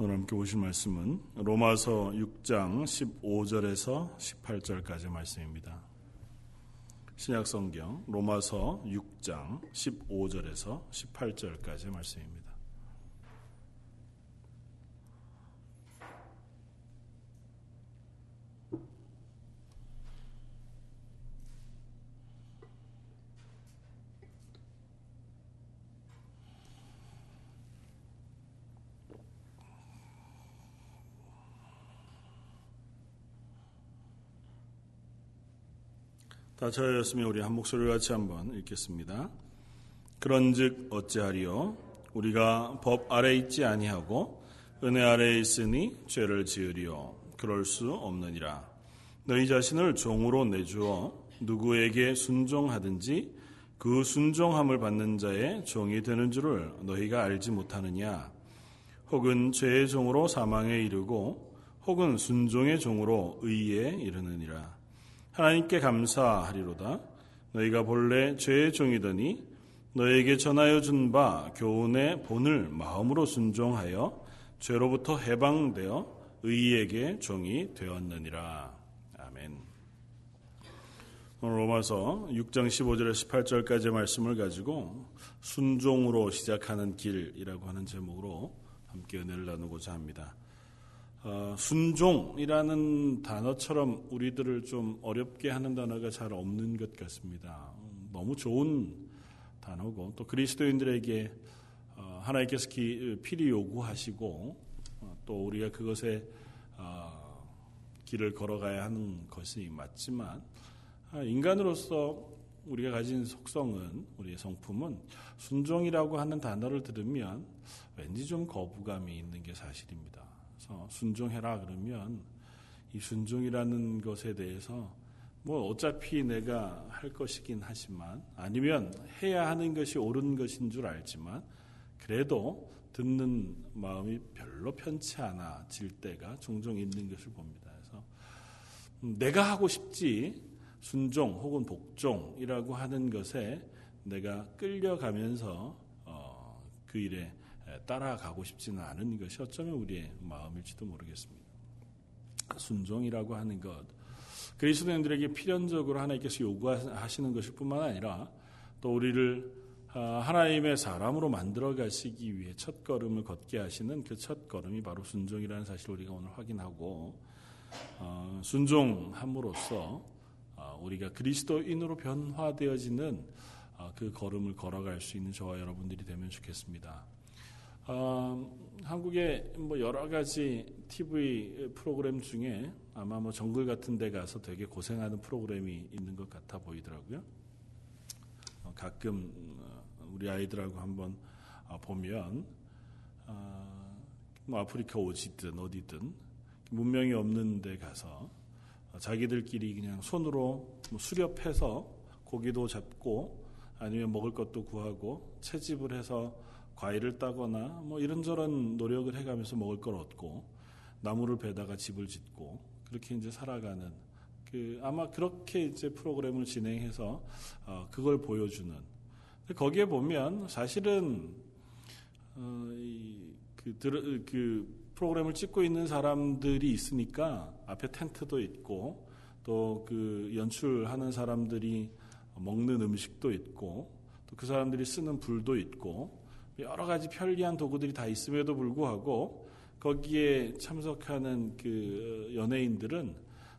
오늘 함께 보실 말씀은 로마서 6장 15절에서 18절까지 말씀입니다. 신약 성경 로마서 6장 15절에서 18절까지 말씀입니다. 다 저였으면 우리 한 목소리를 같이 한번 읽겠습니다. 그런즉 어찌하리요? 우리가 법 아래 있지 아니하고 은혜 아래 있으니 죄를 지으리요. 그럴 수 없느니라. 너희 자신을 종으로 내주어 누구에게 순종하든지 그 순종함을 받는 자의 종이 되는 줄을 너희가 알지 못하느냐? 혹은 죄의 종으로 사망에 이르고 혹은 순종의 종으로 의에 이르느니라 하나님께 감사하리로다. 너희가 본래 죄의 종이더니 너에게 전하여 준 바 교훈의 본을 마음으로 순종하여 죄로부터 해방되어 의에게 종이 되었느니라. 아멘. 오늘 로마서 6장 15절에 18절까지 말씀을 가지고 순종으로 시작하는 길이라고 하는 제목으로 함께 은혜를 나누고자 합니다. 어, 순종이라는 단어처럼 우리들을 좀 어렵게 하는 단어가 잘 없는 것 같습니다. 너무 좋은 단어고 또 그리스도인들에게 어, 하나님께서 기, 필히 요구하시고 어, 또 우리가 그것에 어, 길을 걸어가야 하는 것이 맞지만 아, 인간으로서 우리가 가진 속성은 우리의 성품은 순종이라고 하는 단어를 들으면 왠지 좀 거부감이 있는 게 사실입니다. 어, 순종해라 그러면 이 순종이라는 것에 대해서 뭐 어차피 내가 할 것이긴 하지만 아니면 해야 하는 것이 옳은 것인 줄 알지만 그래도 듣는 마음이 별로 편치 않아 질 때가 종종 있는 것을 봅니다. 그래서 내가 하고 싶지 순종 혹은 복종이라고 하는 것에 내가 끌려가면서 어, 그 일에 따라가고 싶지는 않은 것이 어쩌면 우리의 마음일지도 모르겠습니다. 순종이라고 하는 것, 그리스도인들에게 필연적으로 하나님께서 요구하시는 것일 뿐만 아니라 또 우리를 아, 하나님의 사람으로 만들어 가시기 위해 첫 걸음을 걷게 하시는 그 첫 걸음이 바로 순종이라는 사실을 우리가 오늘 확인하고 어, 순종함으로써 어, 우리가 그리스도인으로 변화되어지는 어, 그 걸음을 걸어갈 수 있는 저와 여러분들이 되면 좋겠습니다. 어, 한국의 뭐 여러 가지 TV 프로그램 중에 아마 뭐 정글 같은 데 가서 되게 고생하는 프로그램이 있는 것 같아 보이더라고요. 어, 가끔 어, 우리 아이들하고 한번 어, 보면 어, 뭐 아프리카 오지든 어디든 문명이 없는 데 가서 자기들끼리 그냥 손으로 뭐 수렵해서 고기도 잡고 아니면 먹을 것도 구하고 채집을 해서 과일을 따거나 뭐 이런저런 노력을 해가면서 먹을 걸 얻고 나무를 베다가 집을 짓고 그렇게 이제 살아가는 그 아마 그렇게 이제 프로그램을 진행해서 어 그걸 보여주는. 거기에 보면 사실은 어그 그 프로그램을 찍고 있는 사람들이 있으니까 앞에 텐트도 있고 또 그 연출하는 사람들이 먹는 음식도 있고 또 그 사람들이 쓰는 불도 있고 여러 가지 편리한 도구들이 다 있음에도 불구하고 거기에 참석하는 그 연예인들은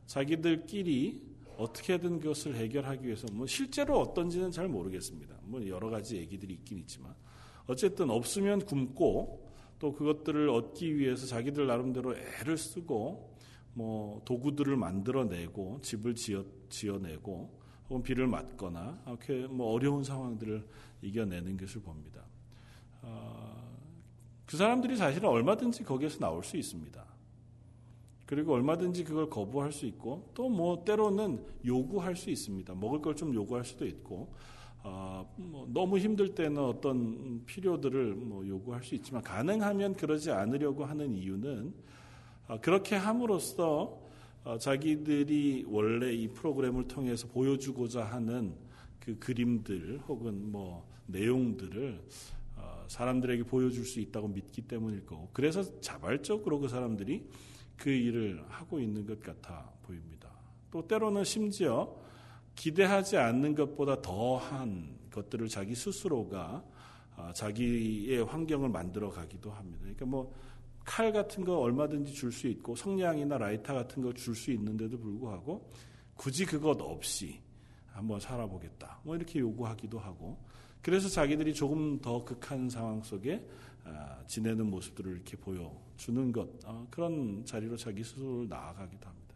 자기들끼리 어떻게든 그것을 해결하기 위해서 뭐 실제로 어떤지는 잘 모르겠습니다. 뭐 여러 가지 얘기들이 있긴 있지만 어쨌든 없으면 굶고 또 그것들을 얻기 위해서 자기들 나름대로 애를 쓰고 뭐 도구들을 만들어내고 집을 지어 지어내고 혹은 비를 맞거나 이렇게 뭐 어려운 상황들을 이겨내는 것을 봅니다. 어, 그 사람들이 사실은 얼마든지 거기에서 나올 수 있습니다. 그리고 얼마든지 그걸 거부할 수 있고 또 뭐 때로는 요구할 수 있습니다. 먹을 걸 좀 요구할 수도 있고 어, 뭐 너무 힘들 때는 어떤 필요들을 뭐 요구할 수 있지만 가능하면 그러지 않으려고 하는 이유는 어, 그렇게 함으로써 어, 자기들이 원래 이 프로그램을 통해서 보여주고자 하는 그 그림들 혹은 뭐 내용들을 사람들에게 보여줄 수 있다고 믿기 때문일 거고 그래서 자발적으로 그 사람들이 그 일을 하고 있는 것 같아 보입니다. 또 때로는 심지어 기대하지 않는 것보다 더한 것들을 자기 스스로가 아, 자기의 환경을 만들어 가기도 합니다. 그러니까 뭐 칼 같은 거 얼마든지 줄 수 있고 성냥이나 라이터 같은 거 줄 수 있는데도 불구하고 굳이 그것 없이 한번 살아보겠다. 뭐 이렇게 요구하기도 하고 그래서 자기들이 조금 더 극한 상황 속에 아, 지내는 모습들을 이렇게 보여주는 것 어, 그런 자리로 자기 스스로를 나아가기도 합니다.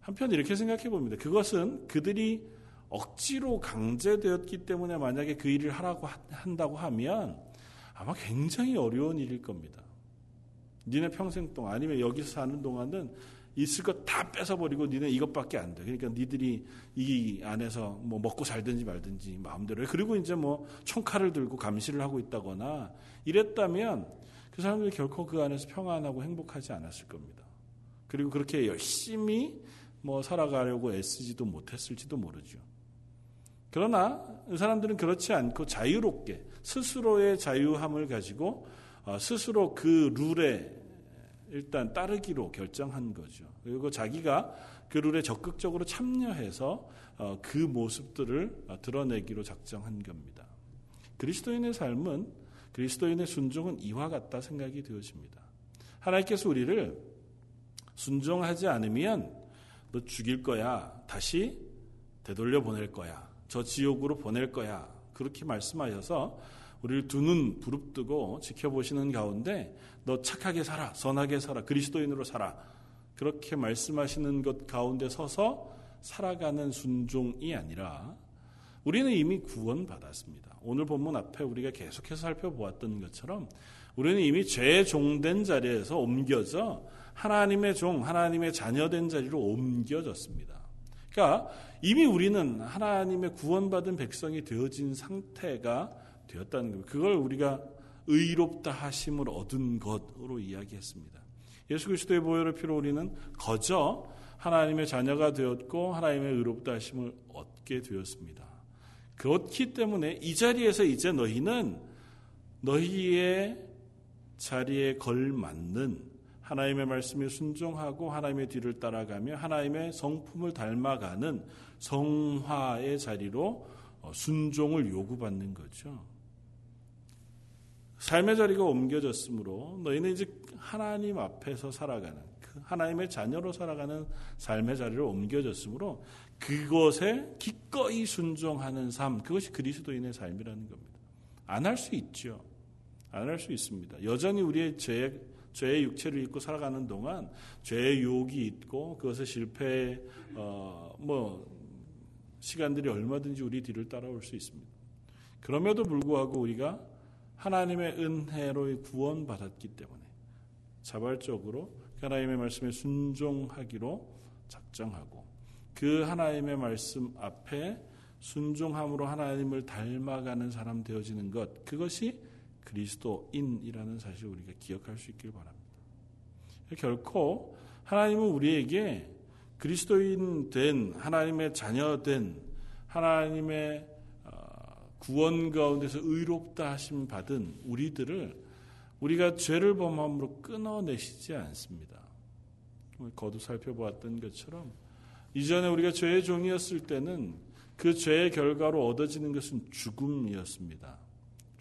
한편 이렇게 생각해 봅니다. 그것은 그들이 억지로 강제되었기 때문에 만약에 그 일을 하라고 한다고 하면 아마 굉장히 어려운 일일 겁니다. 니네 평생 동안 아니면 여기서 사는 동안은 있을 것 다 뺏어버리고 니네 이것밖에 안 돼. 그러니까 니들이 이 안에서 뭐 먹고 살든지 말든지 마음대로 해. 그리고 이제 뭐 총칼을 들고 감시를 하고 있다거나 이랬다면 그 사람들이 결코 그 안에서 평안하고 행복하지 않았을 겁니다. 그리고 그렇게 열심히 뭐 살아가려고 애쓰지도 못했을지도 모르죠. 그러나 이 사람들은 그렇지 않고 자유롭게 스스로의 자유함을 가지고 어, 스스로 그 룰에 일단 따르기로 결정한 거죠. 그리고 자기가 그 룰에 적극적으로 참여해서 어, 그 모습들을 어, 드러내기로 작정한 겁니다. 그리스도인의 삶은 그리스도인의 순종은 이와 같다 생각이 되어집니다. 하나님께서 우리를 순종하지 않으면 너 죽일 거야. 다시 되돌려 보낼 거야. 저 지옥으로 보낼 거야. 그렇게 말씀하셔서 우리를 두 눈 부릅뜨고 지켜보시는 가운데 너 착하게 살아, 선하게 살아, 그리스도인으로 살아. 그렇게 말씀하시는 것 가운데 서서 살아가는 순종이 아니라 우리는 이미 구원받았습니다. 오늘 본문 앞에 우리가 계속해서 살펴보았던 것처럼 우리는 이미 죄 종된 자리에서 옮겨져 하나님의 종, 하나님의 자녀된 자리로 옮겨졌습니다. 그러니까 이미 우리는 하나님의 구원받은 백성이 되어진 상태가 되었다는 것. 그걸 우리가 의롭다 하심을 얻은 것으로 이야기했습니다. 예수 그리스도의 보혈의 피로 우리는 거저 하나님의 자녀가 되었고 하나님의 의롭다 하심을 얻게 되었습니다. 그렇기 때문에 이 자리에서 이제 너희는 너희의 자리에 걸맞는 하나님의 말씀에 순종하고 하나님의 뒤를 따라가며 하나님의 성품을 닮아가는 성화의 자리로 어, 순종을 요구받는 거죠. 삶의 자리가 옮겨졌으므로 너희는 이제 하나님 앞에서 살아가는 그 하나님의 자녀로 살아가는 삶의 자리로 옮겨졌으므로 그것에 기꺼이 순종하는 삶 그것이 그리스도인의 삶이라는 겁니다. 안 할 수 있죠. 안 할 수 있습니다. 여전히 우리의 죄 죄의 육체를 입고 살아가는 동안 죄의 유혹이 있고 그것에 실패 어 뭐 시간들이 얼마든지 우리 뒤를 따라올 수 있습니다. 그럼에도 불구하고 우리가 하나님의 은혜로 구원받았기 때문에 자발적으로 하나님의 말씀에 순종하기로 작정하고 그 하나님의 말씀 앞에 순종함으로 하나님을 닮아가는 사람 되어지는 것 그것이 그리스도인이라는 사실을 우리가 기억할 수 있길 바랍니다. 결코 하나님은 우리에게 그리스도인 된 하나님의 자녀 된 하나님의 어, 구원 가운데서 의롭다 하심 받은 우리들을 우리가 죄를 범함으로 끊어내시지 않습니다. 거듭 살펴보았던 것처럼 이전에 우리가 죄의 종이었을 때는 그 죄의 결과로 얻어지는 것은 죽음이었습니다.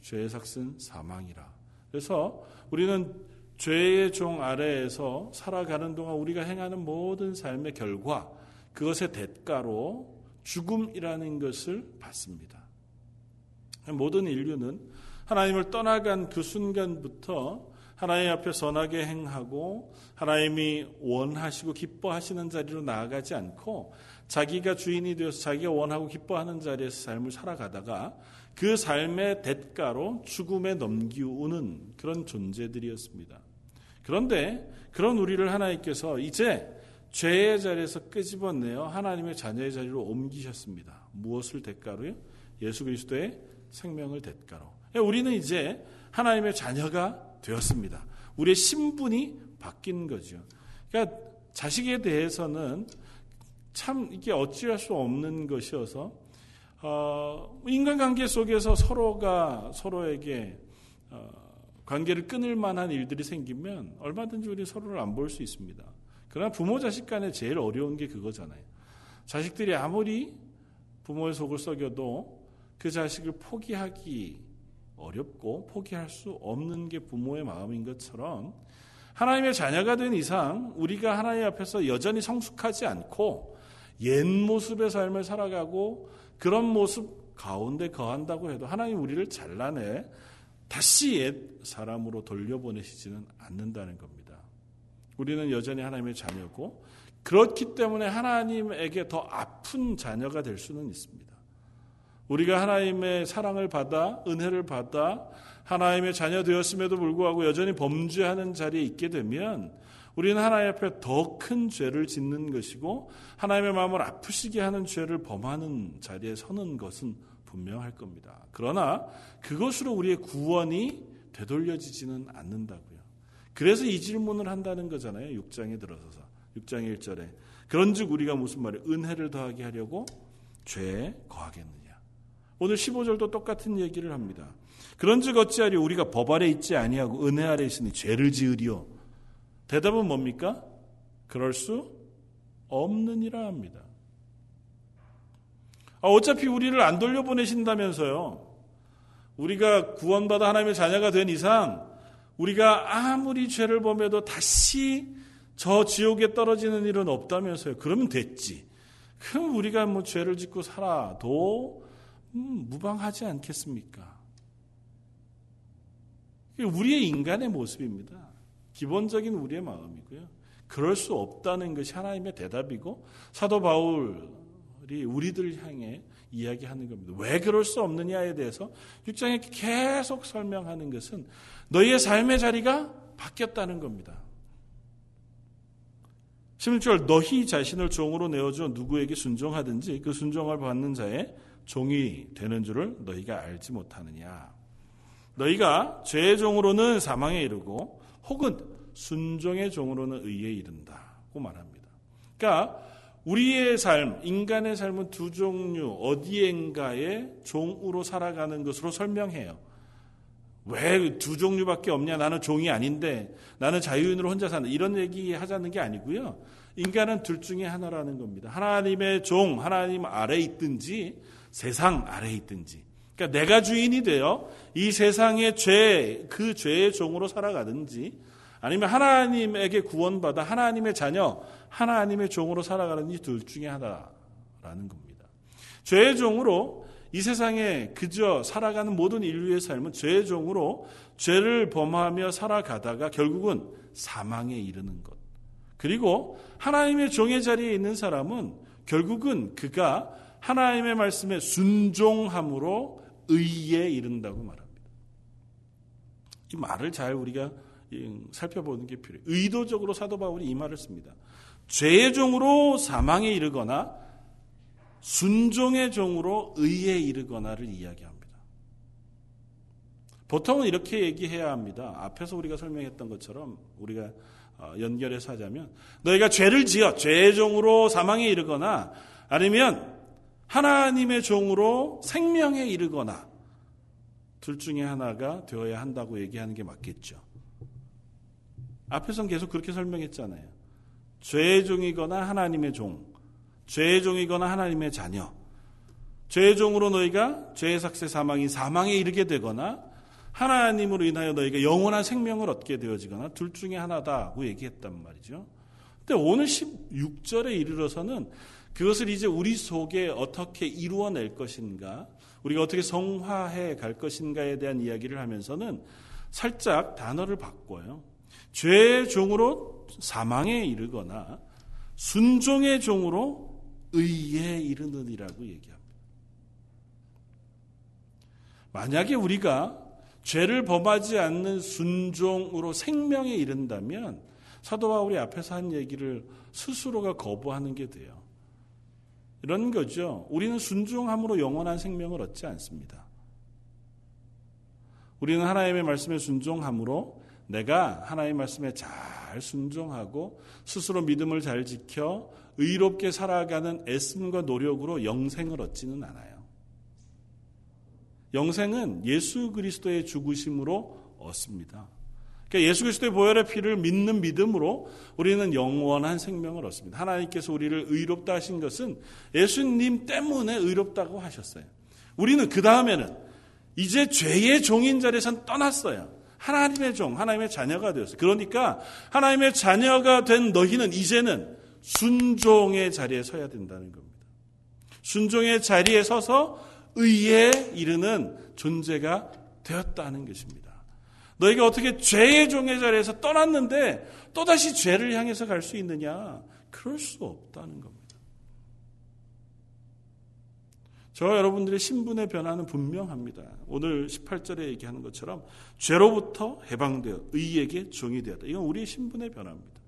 죄의 삭은 사망이라. 그래서 우리는 죄의 종 아래에서 살아가는 동안 우리가 행하는 모든 삶의 결과, 그것의 대가로 죽음이라는 것을 받습니다. 모든 인류는 하나님을 떠나간 그 순간부터 하나님 앞에 선하게 행하고 하나님이 원하시고 기뻐하시는 자리로 나아가지 않고 자기가 주인이 되어서 자기가 원하고 기뻐하는 자리에서 삶을 살아가다가 그 삶의 대가로 죽음에 넘기우는 그런 존재들이었습니다. 그런데 그런 우리를 하나님께서 이제 죄의 자리에서 끄집어내어 하나님의 자녀의 자리로 옮기셨습니다. 무엇을 대가로요? 예수 그리스도의 생명을 대가로. 우리는 이제 하나님의 자녀가 되었습니다. 우리의 신분이 바뀐 거죠. 그러니까 자식에 대해서는 참 이게 어찌할 수 없는 것이어서 어, 인간관계 속에서 서로가 서로에게 어, 관계를 끊을 만한 일들이 생기면 얼마든지 우리 서로를 안 볼 수 있습니다. 그러나 부모 자식 간에 제일 어려운 게 그거잖아요. 자식들이 아무리 부모의 속을 썩여도 그 자식을 포기하기 어렵고 포기할 수 없는 게 부모의 마음인 것처럼 하나님의 자녀가 된 이상 우리가 하나님 앞에서 여전히 성숙하지 않고 옛 모습의 삶을 살아가고 그런 모습 가운데 거한다고 해도 하나님 우리를 잘라내 다시 옛 사람으로 돌려보내시지는 않는다는 겁니다. 우리는 여전히 하나님의 자녀고 그렇기 때문에 하나님에게 더 아픈 자녀가 될 수는 있습니다. 우리가 하나님의 사랑을 받아 은혜를 받아 하나님의 자녀 되었음에도 불구하고 여전히 범죄하는 자리에 있게 되면 우리는 하나님 앞에 더 큰 죄를 짓는 것이고 하나님의 마음을 아프시게 하는 죄를 범하는 자리에 서는 것은 분명할 겁니다. 그러나 그것으로 우리의 구원이 되돌려지지는 않는다고요. 그래서 이 질문을 한다는 거잖아요. 6장에 들어서서. 6장 1절에. 그런즉 우리가 무슨 말이에요? 은혜를 더하게 하려고 죄에 거하겠느냐. 오늘 15절도 똑같은 얘기를 합니다. 그런즉 어찌하리 우리가 법 아래 있지 아니하고 은혜 아래 있으니 죄를 지으리요. 대답은 뭡니까? 그럴 수 없느니라 합니다. 아, 어차피 우리를 안 돌려보내신다면서요. 우리가 구원받아 하나님의 자녀가 된 이상 우리가 아무리 죄를 범해도 다시 저 지옥에 떨어지는 일은 없다면서요. 그러면 됐지. 그럼 우리가 뭐 죄를 짓고 살아도 음, 무방하지 않겠습니까? 우리의 인간의 모습입니다. 기본적인 우리의 마음이고요. 그럴 수 없다는 것이 하나님의 대답이고 사도 바울이 우리들 향해 이야기하는 겁니다. 왜 그럴 수 없느냐에 대해서 6장에 계속 설명하는 것은 너희의 삶의 자리가 바뀌었다는 겁니다. 11절 너희 자신을 종으로 내어줘 누구에게 순종하든지 그 순종을 받는 자의 종이 되는 줄을 너희가 알지 못하느냐. 너희가 죄의 종으로는 사망에 이르고 혹은 순종의 종으로는 의에 이른다고 말합니다. 그러니까 우리의 삶, 인간의 삶은 두 종류 어디엔가의 종으로 살아가는 것으로 설명해요. 왜 두 종류밖에 없냐? 나는 종이 아닌데 나는 자유인으로 혼자 산다. 이런 얘기 하자는 게 아니고요. 인간은 둘 중에 하나라는 겁니다. 하나님의 종, 하나님 아래 있든지 세상 아래 있든지. 그러니까 내가 주인이 되어 이 세상의 죄, 그 죄의 종으로 살아가든지 아니면 하나님에게 구원받아 하나님의 자녀, 하나님의 종으로 살아가는 이 둘 중에 하나라는 겁니다. 죄의 종으로 이 세상에 그저 살아가는 모든 인류의 삶은 죄의 종으로 죄를 범하며 살아가다가 결국은 사망에 이르는 것. 그리고 하나님의 종의 자리에 있는 사람은 결국은 그가 하나님의 말씀에 순종함으로 의에 이른다고 말합니다. 이 말을 잘 우리가 살펴보는 게 필요해요. 의도적으로 사도 바울이 이 말을 씁니다. 죄의 종으로 사망에 이르거나 순종의 종으로 의에 이르거나를 이야기합니다. 보통은 이렇게 얘기해야 합니다. 앞에서 우리가 설명했던 것처럼 우리가 어, 연결해서 하자면 너희가 죄를 지어 죄의 종으로 사망에 이르거나 아니면 하나님의 종으로 생명에 이르거나 둘 중에 하나가 되어야 한다고 얘기하는 게 맞겠죠. 앞에선 계속 그렇게 설명했잖아요. 죄의 종이거나 하나님의 종, 죄의 종이거나 하나님의 자녀. 죄의 종으로 너희가 죄의 삭세 사망이 사망에 이르게 되거나 하나님으로 인하여 너희가 영원한 생명을 얻게 되어지거나 둘 중에 하나다고 얘기했단 말이죠. 근데 오늘 16절에 이르러서는 그것을 이제 우리 속에 어떻게 이루어낼 것인가, 우리가 어떻게 성화해 갈 것인가에 대한 이야기를 하면서는 살짝 단어를 바꿔요. 죄의 종으로 사망에 이르거나 순종의 종으로 의에 이르느니라고 얘기합니다. 만약에 우리가 죄를 범하지 않는 순종으로 생명에 이른다면 사도 바울이 앞에서 한 얘기를 스스로가 거부하는 게 돼요. 이런 거죠. 우리는 순종함으로 영원한 생명을 얻지 않습니다. 우리는 하나님의 말씀에 순종함으로 내가 하나님의 말씀에 잘 순종하고 스스로 믿음을 잘 지켜 의롭게 살아가는 애씀과 노력으로 영생을 얻지는 않아요. 영생은 예수 그리스도의 죽으심으로 얻습니다. 그러니까 예수 그리스도의 보혈의 피를 믿는 믿음으로 우리는 영원한 생명을 얻습니다. 하나님께서 우리를 의롭다 하신 것은 예수님 때문에 의롭다고 하셨어요. 우리는 그 다음에는 이제 죄의 종인 자리에선 떠났어요. 하나님의 종, 하나님의 자녀가 되었어요. 그러니까 하나님의 자녀가 된 너희는 이제는 순종의 자리에 서야 된다는 겁니다. 순종의 자리에 서서 의에 이르는 존재가 되었다는 것입니다. 너희가 어떻게 죄의 종의 자리에서 떠났는데 또다시 죄를 향해서 갈 수 있느냐? 그럴 수 없다는 겁니다. 저 여러분들의 신분의 변화는 분명합니다. 오늘 18절에 얘기하는 것처럼 죄로부터 해방되어 의에게 종이 되었다. 이건 우리의 신분의 변화입니다.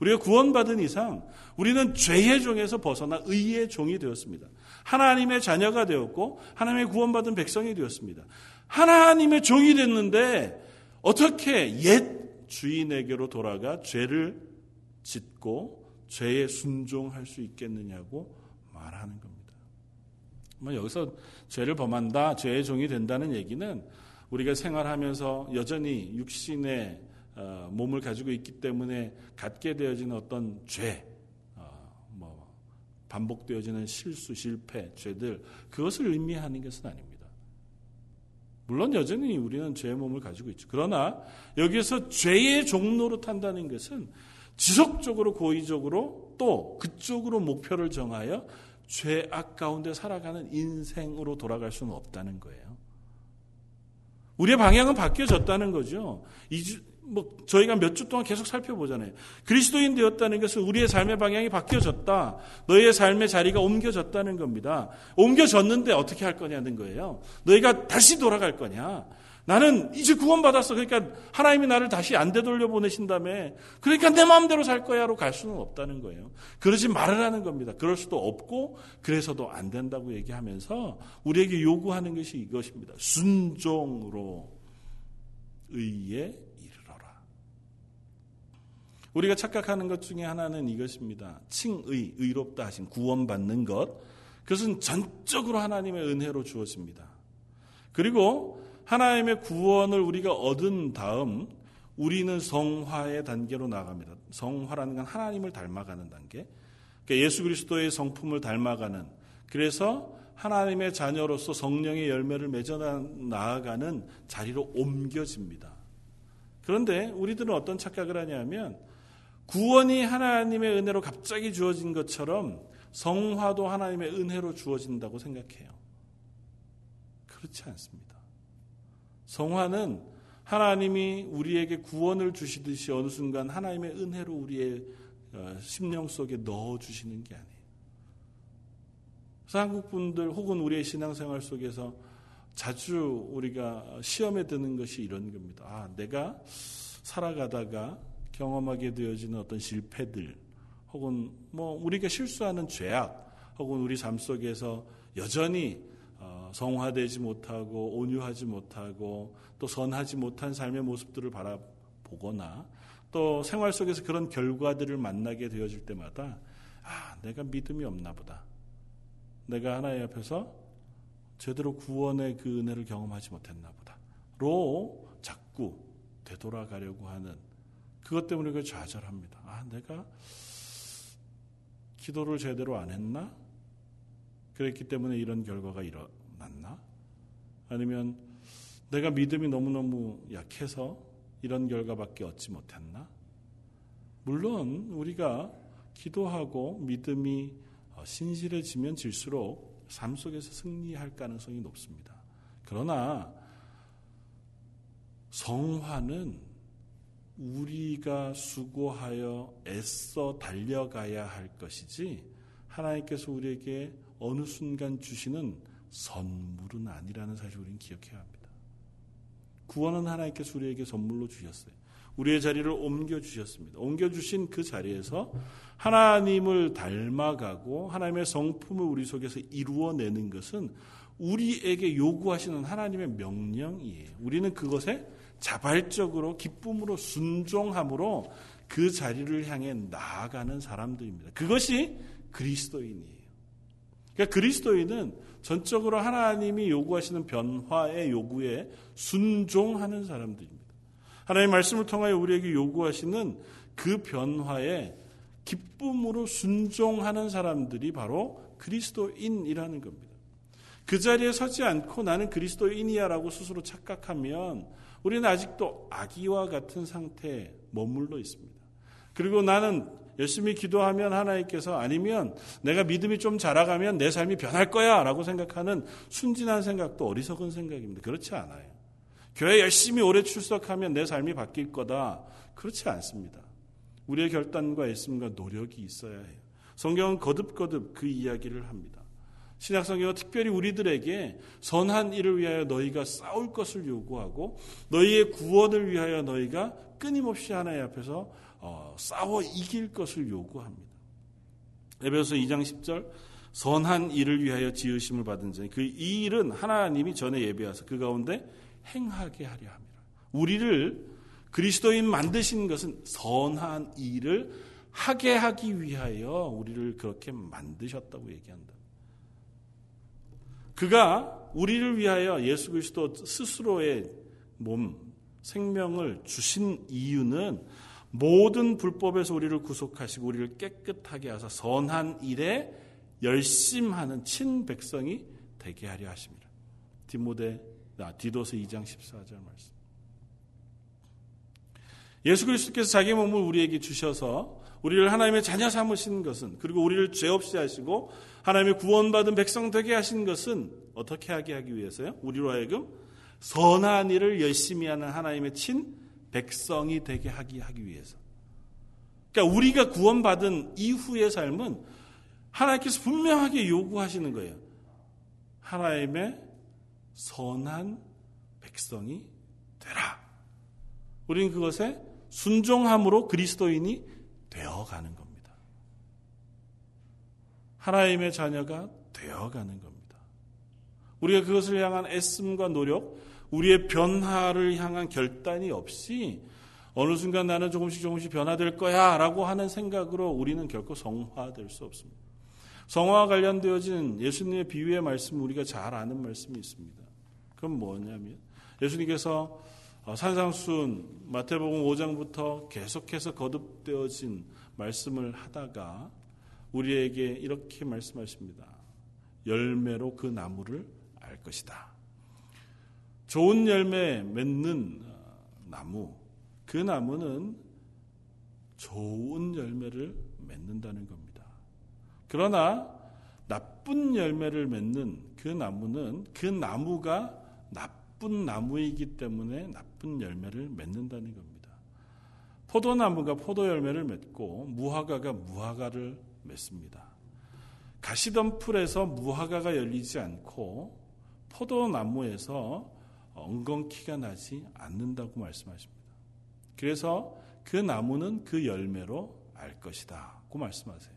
우리가 구원받은 이상 우리는 죄의 종에서 벗어나 의의 종이 되었습니다. 하나님의 자녀가 되었고 하나님의 구원받은 백성이 되었습니다. 하나님의 종이 됐는데 어떻게 옛 주인에게로 돌아가 죄를 짓고 죄에 순종할 수 있겠느냐고 말하는 겁니다. 뭐 여기서 죄를 범한다, 죄의 종이 된다는 얘기는 우리가 생활하면서 여전히 육신의 어, 몸을 가지고 있기 때문에 갖게 되어지는 어떤 죄, 어, 뭐 반복되어지는 실수, 실패, 죄들 그것을 의미하는 것은 아닙니다. 물론 여전히 우리는 죄의 몸을 가지고 있죠. 그러나 여기에서 죄의 종로로 탄다는 것은 지속적으로 고의적으로 또 그쪽으로 목표를 정하여 죄악 가운데 살아가는 인생으로 돌아갈 수는 없다는 거예요. 우리의 방향은 바뀌어졌다는 거죠. 뭐 저희가 몇 주 동안 계속 살펴보잖아요. 그리스도인 되었다는 것은 우리의 삶의 방향이 바뀌어졌다. 너희의 삶의 자리가 옮겨졌다는 겁니다. 옮겨졌는데 어떻게 할 거냐는 거예요. 너희가 다시 돌아갈 거냐? 나는 이제 구원받았어. 그러니까 하나님이 나를 다시 안 되돌려 보내신다며. 그러니까 내 마음대로 살 거야로 갈 수는 없다는 거예요. 그러지 말으라는 겁니다. 그럴 수도 없고 그래서도 안 된다고 얘기하면서 우리에게 요구하는 것이 이것입니다. 순종으로 의에 우리가 착각하는 것 중에 하나는 이것입니다. 칭의, 의롭다 하신 구원받는 것. 그것은 전적으로 하나님의 은혜로 주어집니다. 그리고 하나님의 구원을 우리가 얻은 다음 우리는 성화의 단계로 나갑니다. 성화라는 건 하나님을 닮아가는 단계. 그러니까 예수 그리스도의 성품을 닮아가는 그래서 하나님의 자녀로서 성령의 열매를 맺어 나아가는 자리로 옮겨집니다. 그런데 우리들은 어떤 착각을 하냐면 구원이 하나님의 은혜로 갑자기 주어진 것처럼 성화도 하나님의 은혜로 주어진다고 생각해요. 그렇지 않습니다. 성화는 하나님이 우리에게 구원을 주시듯이 어느 순간 하나님의 은혜로 우리의 어, 심령 속에 넣어 주시는 게 아니에요. 한국 분들 혹은 우리의 신앙생활 속에서 자주 우리가 시험에 드는 것이 이런 겁니다. 아, 내가 살아가다가 경험하게 되어지는 어떤 실패들 혹은 뭐 우리가 실수하는 죄악 혹은 우리 삶 속에서 여전히 어, 성화되지 못하고 온유하지 못하고 또 선하지 못한 삶의 모습들을 바라보거나 또 생활 속에서 그런 결과들을 만나게 되어질 때마다 아, 내가 믿음이 없나 보다. 내가 하나님 앞에서 제대로 구원의 그 은혜를 경험하지 못했나 보다. 로 자꾸 되돌아가려고 하는 그것 때문에 그 좌절합니다. 아, 내가 기도를 제대로 안 했나? 그랬기 때문에 이런 결과가 일어났나? 아니면 내가 믿음이 너무너무 약해서 이런 결과밖에 얻지 못했나? 물론 우리가 기도하고 믿음이 신실해지면 질수록 삶 속에서 승리할 가능성이 높습니다. 그러나 성화는 우리가 수고하여 애써 달려가야 할 것이지 하나님께서 우리에게 어느 순간 주시는 선물은 아니라는 사실을 우리는 기억해야 합니다. 구원은 하나님께서 우리에게 선물로 주셨어요. 우리의 자리를 옮겨 주셨습니다. 옮겨 주신 그 자리에서 하나님을 닮아가고 하나님의 성품을 우리 속에서 이루어내는 것은 우리에게 요구하시는 하나님의 명령이에요. 우리는 그것에 자발적으로 기쁨으로 순종함으로 그 자리를 향해 나아가는 사람들입니다. 그것이 그리스도인이에요. 그러니까 그리스도인은 전적으로 하나님이 요구하시는 변화의 요구에 순종하는 사람들입니다. 하나님의 말씀을 통하여 우리에게 요구하시는 그 변화에 기쁨으로 순종하는 사람들이 바로 그리스도인이라는 겁니다. 그 자리에 서지 않고 나는 그리스도인이야라고 스스로 착각하면 우리는 아직도 아기와 같은 상태에 머물러 있습니다. 그리고 나는 열심히 기도하면 하나님께서 아니면 내가 믿음이 좀 자라가면 내 삶이 변할 거야 라고 생각하는 순진한 생각도 어리석은 생각입니다. 그렇지 않아요. 교회 열심히 오래 출석하면 내 삶이 바뀔 거다. 그렇지 않습니다. 우리의 결단과 애씀과 노력이 있어야 해요. 성경은 거듭거듭 그 이야기를 합니다. 신약 성경은 특별히 우리들에게 선한 일을 위하여 너희가 싸울 것을 요구하고 너희의 구원을 위하여 너희가 끊임없이 하나님 앞에서 어, 싸워 이길 것을 요구합니다. 에베소 2장 10절 선한 일을 위하여 지으심을 받은 자니 그 이 일은 하나님이 전에 예배하사 그 가운데 행하게 하려 합니다. 우리를 그리스도인 만드신 것은 선한 일을 하게 하기 위하여 우리를 그렇게 만드셨다고 얘기한다. 그가 우리를 위하여 예수 그리스도 스스로의 몸, 생명을 주신 이유는 모든 불법에서 우리를 구속하시고 우리를 깨끗하게 하사 선한 일에 열심하는 친백성이 되게 하려 하십니다. 디모데 아, 디도서 2장 14절 말씀. 예수 그리스도께서 자기 몸을 우리에게 주셔서 우리를 하나님의 자녀 삼으신 것은 그리고 우리를 죄 없이 하시고 하나님의 구원받은 백성 되게 하신 것은 어떻게 하게 하기 위해서요? 우리로 하여금 선한 일을 열심히 하는 하나님의 친 백성이 되게 하기 하기 위해서. 그러니까 우리가 구원받은 이후의 삶은 하나님께서 분명하게 요구하시는 거예요. 하나님의 선한 백성이 되라. 우리는 그것에 순종함으로 그리스도인이 되어가는 겁니다. 하나님의 자녀가 되어가는 겁니다. 우리가 그것을 향한 애씀과 노력, 우리의 변화를 향한 결단이 없이 어느 순간 나는 조금씩 조금씩 변화될 거야 라고 하는 생각으로 우리는 결코 성화될 수 없습니다. 성화와 관련되어진 예수님의 비유의 말씀 우리가 잘 아는 말씀이 있습니다. 그건 뭐냐면 예수님께서 산상순 마태복음 5장부터 계속해서 거듭되어진 말씀을 하다가 우리에게 이렇게 말씀하십니다. 열매로 그 나무를 알 것이다. 좋은 열매 맺는 나무, 그 나무는 좋은 열매를 맺는다는 겁니다. 그러나 나쁜 열매를 맺는 그 나무는 그 나무가 나쁜 나무이기 때문에 나쁜 열매를 맺는다는 겁니다. 포도나무가 포도 열매를 맺고 무화과가 무화과를 맺습니다. 가시덤풀에서 무화과가 열리지 않고 포도나무에서 엉겅퀴가 나지 않는다고 말씀하십니다. 그래서 그 나무는 그 열매로 알 것이다. 고 말씀하세요.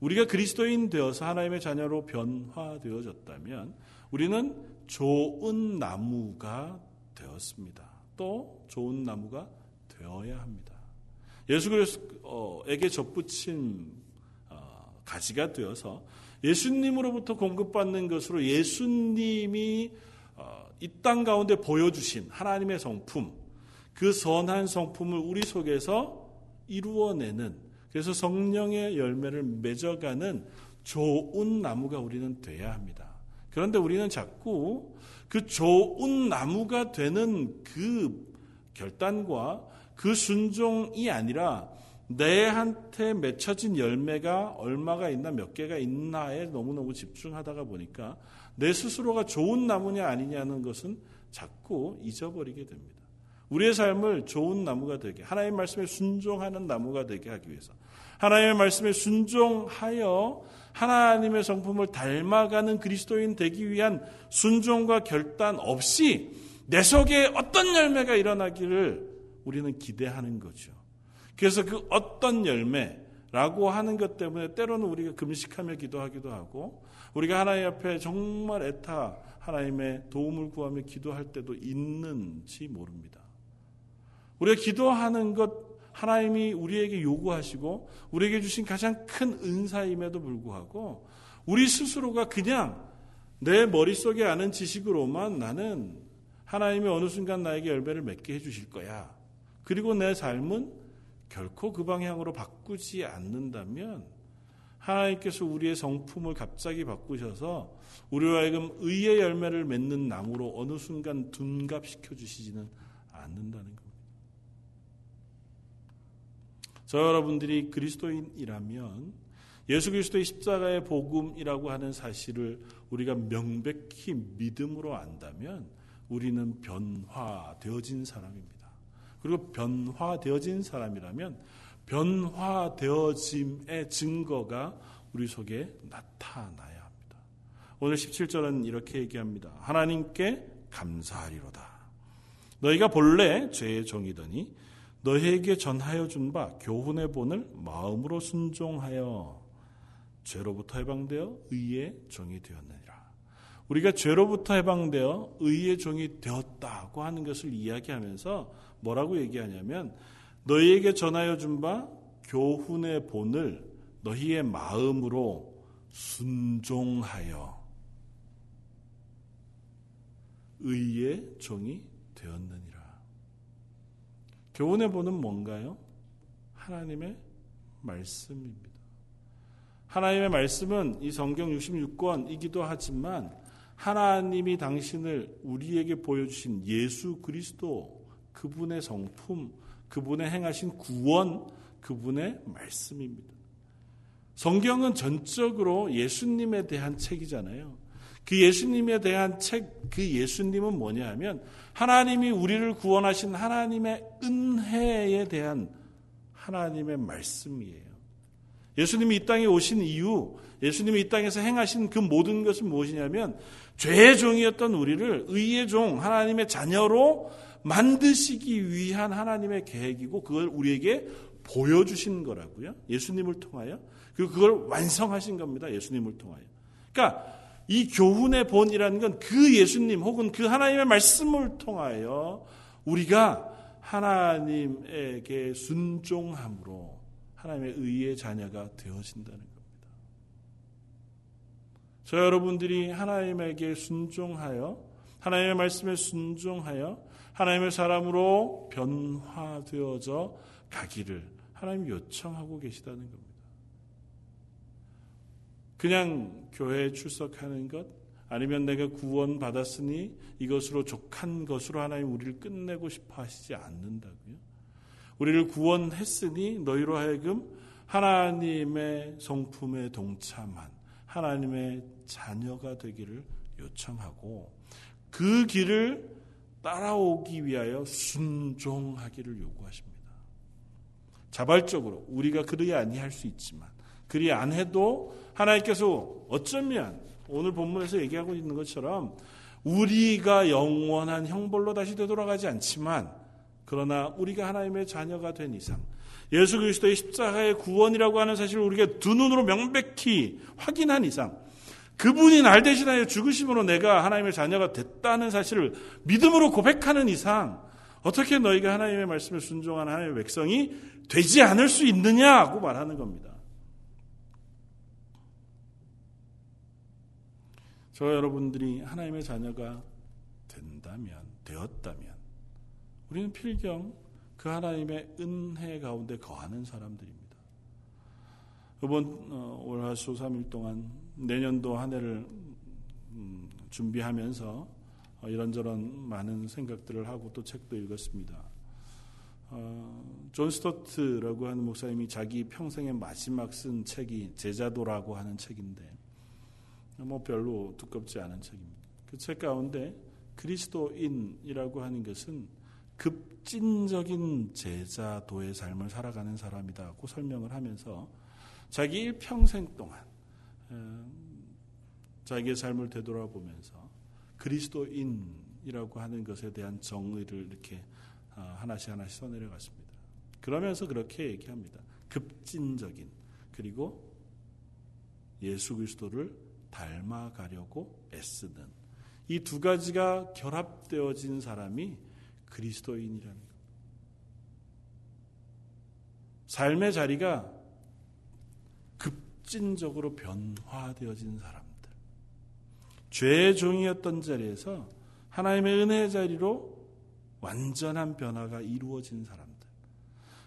우리가 그리스도인 되어서 하나님의 자녀로 변화되어졌다면 우리는 좋은 나무가 되었습니다. 또 좋은 나무가 되어야 합니다. 예수 그리스도에게 접붙인 어, 가지가 되어서 예수님으로부터 공급받는 것으로 예수님이 이 땅 가운데 보여주신 하나님의 성품, 그 선한 성품을 우리 속에서 이루어내는 그래서 성령의 열매를 맺어가는 좋은 나무가 우리는 돼야 합니다. 그런데 우리는 자꾸 그 좋은 나무가 되는 그 결단과 그 순종이 아니라 내한테 맺혀진 열매가 얼마가 있나 몇 개가 있나에 너무너무 집중하다가 보니까 내 스스로가 좋은 나무냐 아니냐는 것은 자꾸 잊어버리게 됩니다. 우리의 삶을 좋은 나무가 되게 하나님의 말씀에 순종하는 나무가 되게 하기 위해서 하나님의 말씀에 순종하여 하나님의 성품을 닮아가는 그리스도인 되기 위한 순종과 결단 없이 내 속에 어떤 열매가 일어나기를 우리는 기대하는 거죠. 그래서 그 어떤 열매라고 하는 것 때문에 때로는 우리가 금식하며 기도하기도 하고 우리가 하나님 앞에 정말 애타 하나님의 도움을 구하며 기도할 때도 있는지 모릅니다. 우리가 기도하는 것 하나님이 우리에게 요구하시고 우리에게 주신 가장 큰 은사임에도 불구하고 우리 스스로가 그냥 내 머릿속에 아는 지식으로만 나는 하나님이 어느 순간 나에게 열매를 맺게 해주실 거야. 그리고 내 삶은 결코 그 방향으로 바꾸지 않는다면 하나님께서 우리의 성품을 갑자기 바꾸셔서 우리와 하여금 의의 열매를 맺는 나무로 어느 순간 둔갑시켜 주시지는 않는다는 겁니다. 저 여러분들이 그리스도인이라면 예수 그리스도의 십자가의 복음이라고 하는 사실을 우리가 명백히 믿음으로 안다면 우리는 변화되어진 사람입니다. 그리고 변화되어진 사람이라면 변화되어짐의 증거가 우리 속에 나타나야 합니다. 오늘 17절은 이렇게 얘기합니다. 하나님께 감사하리로다. 너희가 본래 죄의 종이더니 너희에게 전하여 준 바 교훈의 본을 마음으로 순종하여 죄로부터 해방되어 의의 종이 되었느니라. 우리가 죄로부터 해방되어 의의 종이 되었다고 하는 것을 이야기하면서 뭐라고 얘기하냐면 너희에게 전하여 준 바 교훈의 본을 너희의 마음으로 순종하여 의의 종이 되었느니라. 교훈의 본은 뭔가요? 하나님의 말씀입니다. 하나님의 말씀은 이 성경 66권이기도 하지만 하나님이 당신을 우리에게 보여주신 예수 그리스도 그분의 성품, 그분의 행하신 구원, 그분의 말씀입니다. 성경은 전적으로 예수님에 대한 책이잖아요. 그 예수님에 대한 책, 그 예수님은 뭐냐 하면 하나님이 우리를 구원하신 하나님의 은혜에 대한 하나님의 말씀이에요. 예수님이 이 땅에 오신 이유, 예수님이 이 땅에서 행하신 그 모든 것은 무엇이냐면 죄의 종이었던 우리를 의의 종, 하나님의 자녀로 만드시기 위한 하나님의 계획이고 그걸 우리에게 보여주신 거라고요. 예수님을 통하여. 그리고 그걸 완성하신 겁니다. 예수님을 통하여. 그러니까 이 교훈의 본이라는 건 그 예수님 혹은 그 하나님의 말씀을 통하여 우리가 하나님에게 순종함으로 하나님의 의의 자녀가 되어진다는 겁니다. 저 여러분들이 하나님에게 순종하여 하나님의 말씀에 순종하여 하나님의 사람으로 변화되어져 가기를 하나님 요청하고 계시다는 겁니다. 그냥 교회에 출석하는 것 아니면 내가 구원 받았으니 이것으로 족한 것으로 하나님 우리를 끝내고 싶어 하시지 않는다고요. 우리를 구원했으니 너희로 하여금 하나님의 성품에 동참한 하나님의 자녀가 되기를 요청하고 그 길을 따라오기 위하여 순종하기를 요구하십니다. 자발적으로 우리가 그리 아니할 수 있지만 그리 안 해도 하나님께서 어쩌면 오늘 본문에서 얘기하고 있는 것처럼 우리가 영원한 형벌로 다시 되돌아가지 않지만 그러나 우리가 하나님의 자녀가 된 이상 예수 그리스도의 십자가의 구원이라고 하는 사실을 우리가 두 눈으로 명백히 확인한 이상 그분이 날 대신하여 죽으심으로 내가 하나님의 자녀가 됐다는 사실을 믿음으로 고백하는 이상 어떻게 너희가 하나님의 말씀에 순종하는 하나님의 백성이 되지 않을 수 있느냐고 말하는 겁니다. 저 여러분들이 하나님의 자녀가 된다면, 되었다면, 우리는 필경 그 하나님의 은혜 가운데 거하는 사람들입니다. 이번 어, 월화수 3일 동안 내년도 한 해를 음, 준비하면서 어, 이런저런 많은 생각들을 하고 또 책도 읽었습니다. 어, 존 스토트라고 하는 목사님이 자기 평생의 마지막 쓴 책이 제자도라고 하는 책인데 뭐 별로 두껍지 않은 책입니다. 그 책 가운데 그리스도인이라고 하는 것은 급진적인 제자도의 삶을 살아가는 사람이다고 설명을 하면서 자기 일평생 동안 어, 자기의 삶을 되돌아보면서 그리스도인이라고 하는 것에 대한 정의를 이렇게 어, 하나씩 하나씩 써내려갔습니다. 그러면서 그렇게 얘기합니다. 급진적인 그리고 예수 그리스도를 닮아가려고 애쓰는 이 두 가지가 결합되어진 사람이 그리스도인이라는 것. 삶의 자리가 급진적으로 변화되어진 사람들. 죄의 종이었던 자리에서 하나님의 은혜의 자리로 완전한 변화가 이루어진 사람들.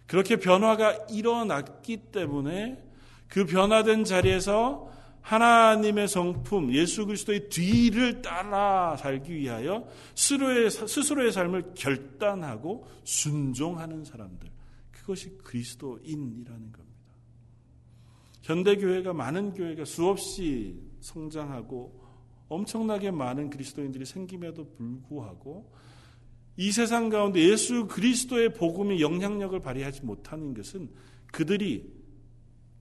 그렇게 변화가 일어났기 때문에 그 변화된 자리에서 하나님의 성품 예수 그리스도의 뒤를 따라 살기 위하여 스스로의, 스스로의 삶을 결단하고 순종하는 사람들. 그것이 그리스도인이라는 겁니다. 현대 교회가 많은 교회가 수없이 성장하고 엄청나게 많은 그리스도인들이 생김에도 불구하고 이 세상 가운데 예수 그리스도의 복음이 영향력을 발휘하지 못하는 것은 그들이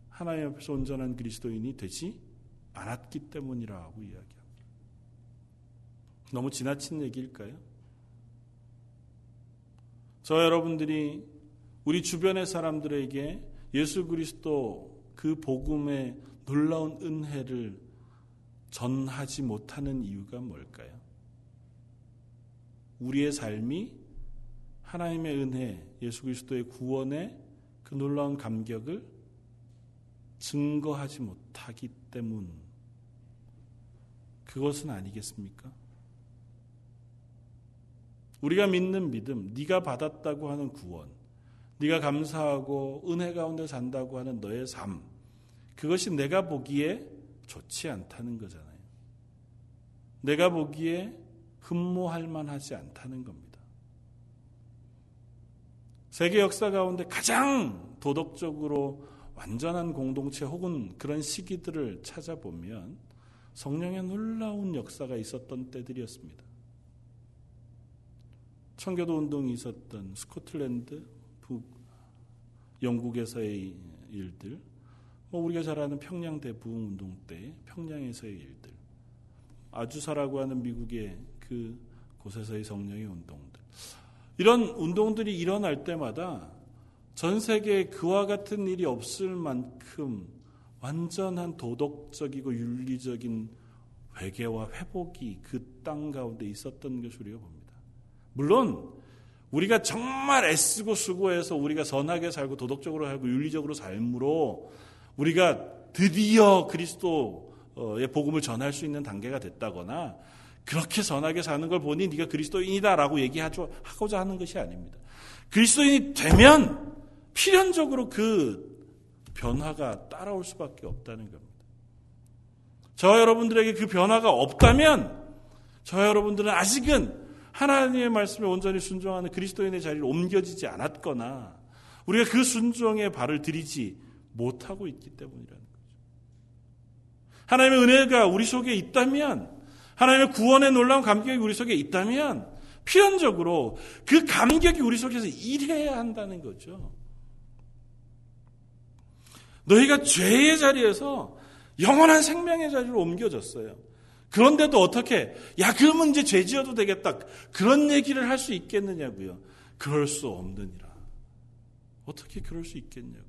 하나님 앞에서 온전한 그리스도인이 되지 않았기 때문이라고 이야기합니다. 너무 지나친 얘기일까요? 저 여러분들이 우리 주변의 사람들에게 예수 그리스도 그 복음의 놀라운 은혜를 전하지 못하는 이유가 뭘까요? 우리의 삶이 하나님의 은혜, 예수 그리스도의 구원의 그 놀라운 감격을 증거하지 못하기 때문. 그것은 아니겠습니까? 우리가 믿는 믿음, 네가 받았다고 하는 구원, 네가 감사하고 은혜 가운데 산다고 하는 너의 삶, 그것이 내가 보기에 좋지 않다는 거잖아요. 내가 보기에 흠모할 만하지 않다는 겁니다. 세계 역사 가운데 가장 도덕적으로 완전한 공동체 혹은 그런 시기들을 찾아보면 성령의 놀라운 역사가 있었던 때들이었습니다. 청교도 운동이 있었던 스코틀랜드, 북, 영국에서의 일들, 뭐 우리가 잘 아는 평양 대부흥 운동 때 평양에서의 일들, 아주사라고 하는 미국의 그 곳에서의 성령의 운동들. 이런 운동들이 일어날 때마다 전 세계에 그와 같은 일이 없을 만큼 완전한 도덕적이고 윤리적인 회개와 회복이 그 땅 가운데 있었던 것으로 봅니다. 물론 우리가 정말 애쓰고 수고해서 우리가 선하게 살고 도덕적으로 살고 윤리적으로 삶으로 우리가 드디어 그리스도의 복음을 전할 수 있는 단계가 됐다거나 그렇게 선하게 사는 걸 보니 네가 그리스도인이다라고 얘기하고자 하는 것이 아닙니다. 그리스도인이 되면 필연적으로 그 변화가 따라올 수밖에 없다는 겁니다. 저 여러분들에게 그 변화가 없다면 저 여러분들은 아직은 하나님의 말씀에 온전히 순종하는 그리스도인의 자리를 옮겨지지 않았거나 우리가 그 순종의 발을 들이지 못하고 있기 때문이라는 거죠. 하나님의 은혜가 우리 속에 있다면 하나님의 구원의 놀라운 감격이 우리 속에 있다면 필연적으로 그 감격이 우리 속에서 일해야 한다는 거죠. 너희가 죄의 자리에서 영원한 생명의 자리로 옮겨졌어요. 그런데도 어떻게, 야, 그러면 이제 죄 지어도 되겠다. 그런 얘기를 할 수 있겠느냐고요. 그럴 수 없느니라. 어떻게 그럴 수 있겠냐고요.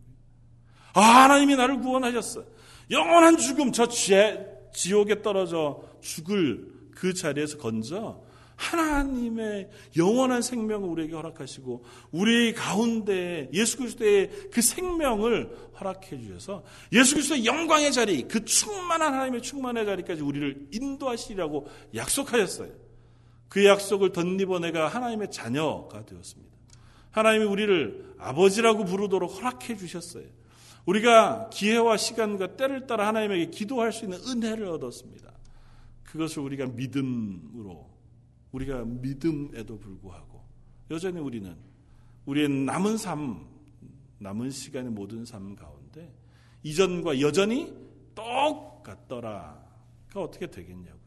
아, 하나님이 나를 구원하셨어. 영원한 죽음, 저 죄, 지옥에 떨어져 죽을 그 자리에서 건져 하나님의 영원한 생명을 우리에게 허락하시고 우리 가운데 예수 그리스도의 그 생명을 허락해 주셔서 예수 그리스도의 영광의 자리, 그 충만한 하나님의 충만의 자리까지 우리를 인도하시리라고 약속하셨어요. 그 약속을 덧입어 내가 하나님의 자녀가 되었습니다. 하나님이 우리를 아버지라고 부르도록 허락해 주셨어요. 우리가 기회와 시간과 때를 따라 하나님에게 기도할 수 있는 은혜를 얻었습니다. 그것을 우리가 믿음으로 우리가 믿음에도 불구하고 여전히 우리는 우리의 남은 삶, 남은 시간의 모든 삶 가운데 이전과 여전히 똑같더라가 어떻게 되겠냐고요.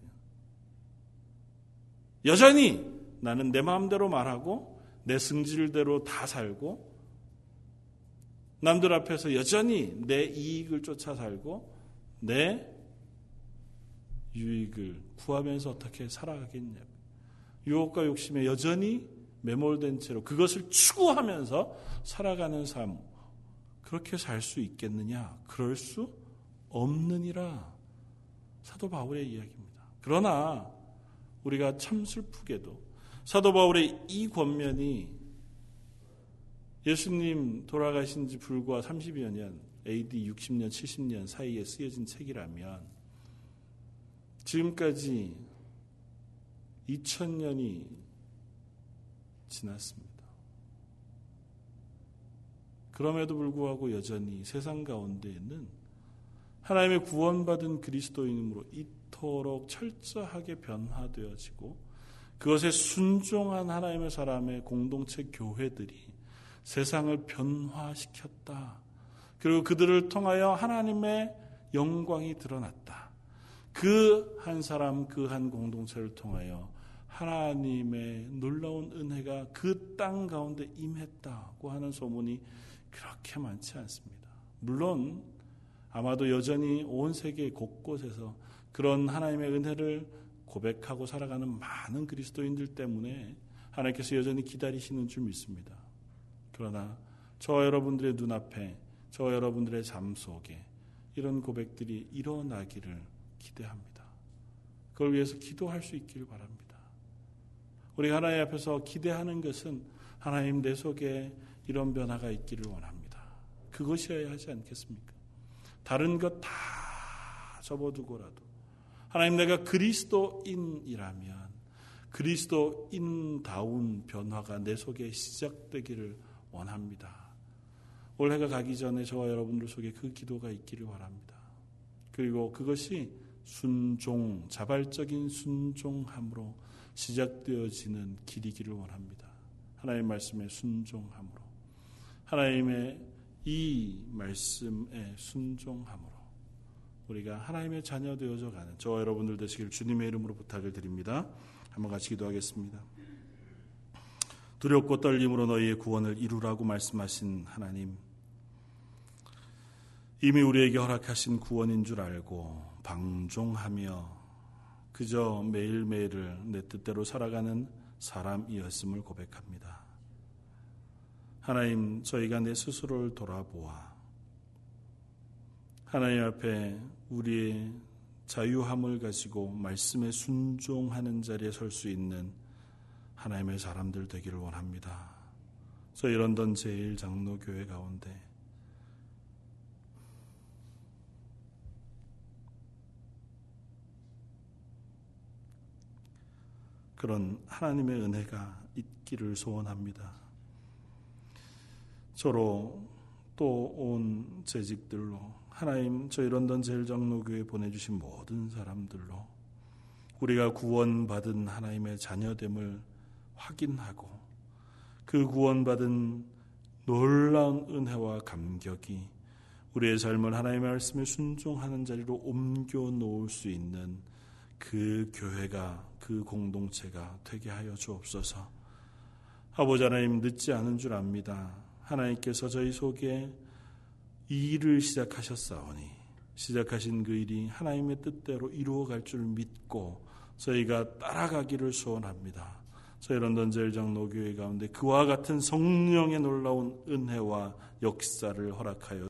여전히 나는 내 마음대로 말하고 내 승질대로 다 살고 남들 앞에서 여전히 내 이익을 쫓아 살고 내 유익을 구하면서 어떻게 살아가겠냐고. 유혹과 욕심에 여전히 매몰된 채로 그것을 추구하면서 살아가는 삶, 그렇게 살 수 있겠느냐? 그럴 수 없느니라. 사도 바울의 이야기입니다. 그러나 우리가 참 슬프게도 사도 바울의 이 권면이 예수님 돌아가신 지 불과 30여 년, AD 60년, 70년 사이에 쓰여진 책이라면 지금까지 2000년이 지났습니다. 그럼에도 불구하고 여전히 세상 가운데에는 하나님의 구원받은 그리스도인으로 이토록 철저하게 변화되어지고 그것에 순종한 하나님의 사람의 공동체 교회들이 세상을 변화시켰다. 그리고 그들을 통하여 하나님의 영광이 드러났다. 그 한 사람, 그 한 공동체를 통하여 하나님의 놀라운 은혜가 그 땅 가운데 임했다고 하는 소문이 그렇게 많지 않습니다. 물론 아마도 여전히 온 세계 곳곳에서 그런 하나님의 은혜를 고백하고 살아가는 많은 그리스도인들 때문에 하나님께서 여전히 기다리시는 줄 믿습니다. 그러나 저 여러분들의 눈앞에 저 여러분들의 삶 속에 이런 고백들이 일어나기를 기대합니다. 그걸 위해서 기도할 수 있기를 바랍니다. 우리 하나님 앞에서 기대하는 것은 하나님 내 속에 이런 변화가 있기를 원합니다. 그것이어야 하지 않겠습니까? 다른 것 다 접어두고라도 하나님 내가 그리스도인이라면 그리스도인다운 변화가 내 속에 시작되기를 원합니다. 올해가 가기 전에 저와 여러분들 속에 그 기도가 있기를 바랍니다. 그리고 그것이 순종, 자발적인 순종함으로 시작되어지는 길이기를 원합니다. 하나님의 말씀에 순종함으로. 하나님의 이 말씀에 순종함으로 우리가 하나님의 자녀 되어져 가는 저와 여러분들 되시길 주님의 이름으로 부탁을 드립니다. 한번 같이 기도하겠습니다. 두렵고 떨림으로 너희의 구원을 이루라고 말씀하신 하나님. 이미 우리에게 허락하신 구원인 줄 알고 방종하며 그저 매일매일을 내 뜻대로 살아가는 사람이었음을 고백합니다. 하나님, 저희가 내 스스로를 돌아보아 하나님 앞에 우리의 자유함을 가지고 말씀에 순종하는 자리에 설 수 있는 하나님의 사람들 되기를 원합니다. 저희 런던 제1장로교회 가운데 그런 하나님의 은혜가 있기를 소원합니다. 저로 또 온 재직들로 하나님 저희 런던 제일장로교회 보내주신 모든 사람들로 우리가 구원받은 하나님의 자녀됨을 확인하고 그 구원받은 놀라운 은혜와 감격이 우리의 삶을 하나님의 말씀에 순종하는 자리로 옮겨 놓을 수 있는 그 교회가 그 공동체가 되게 하여 주옵소서. 아버지 하나님 늦지 않은 줄 압니다. 하나님께서 저희 속에 이 일을 시작하셨사오니 시작하신 그 일이 하나님의 뜻대로 이루어갈 줄 믿고 저희가 따라가기를 소원합니다. 저희 런던 제일장로교회 가운데 그와 같은 성령의 놀라운 은혜와 역사를 허락하여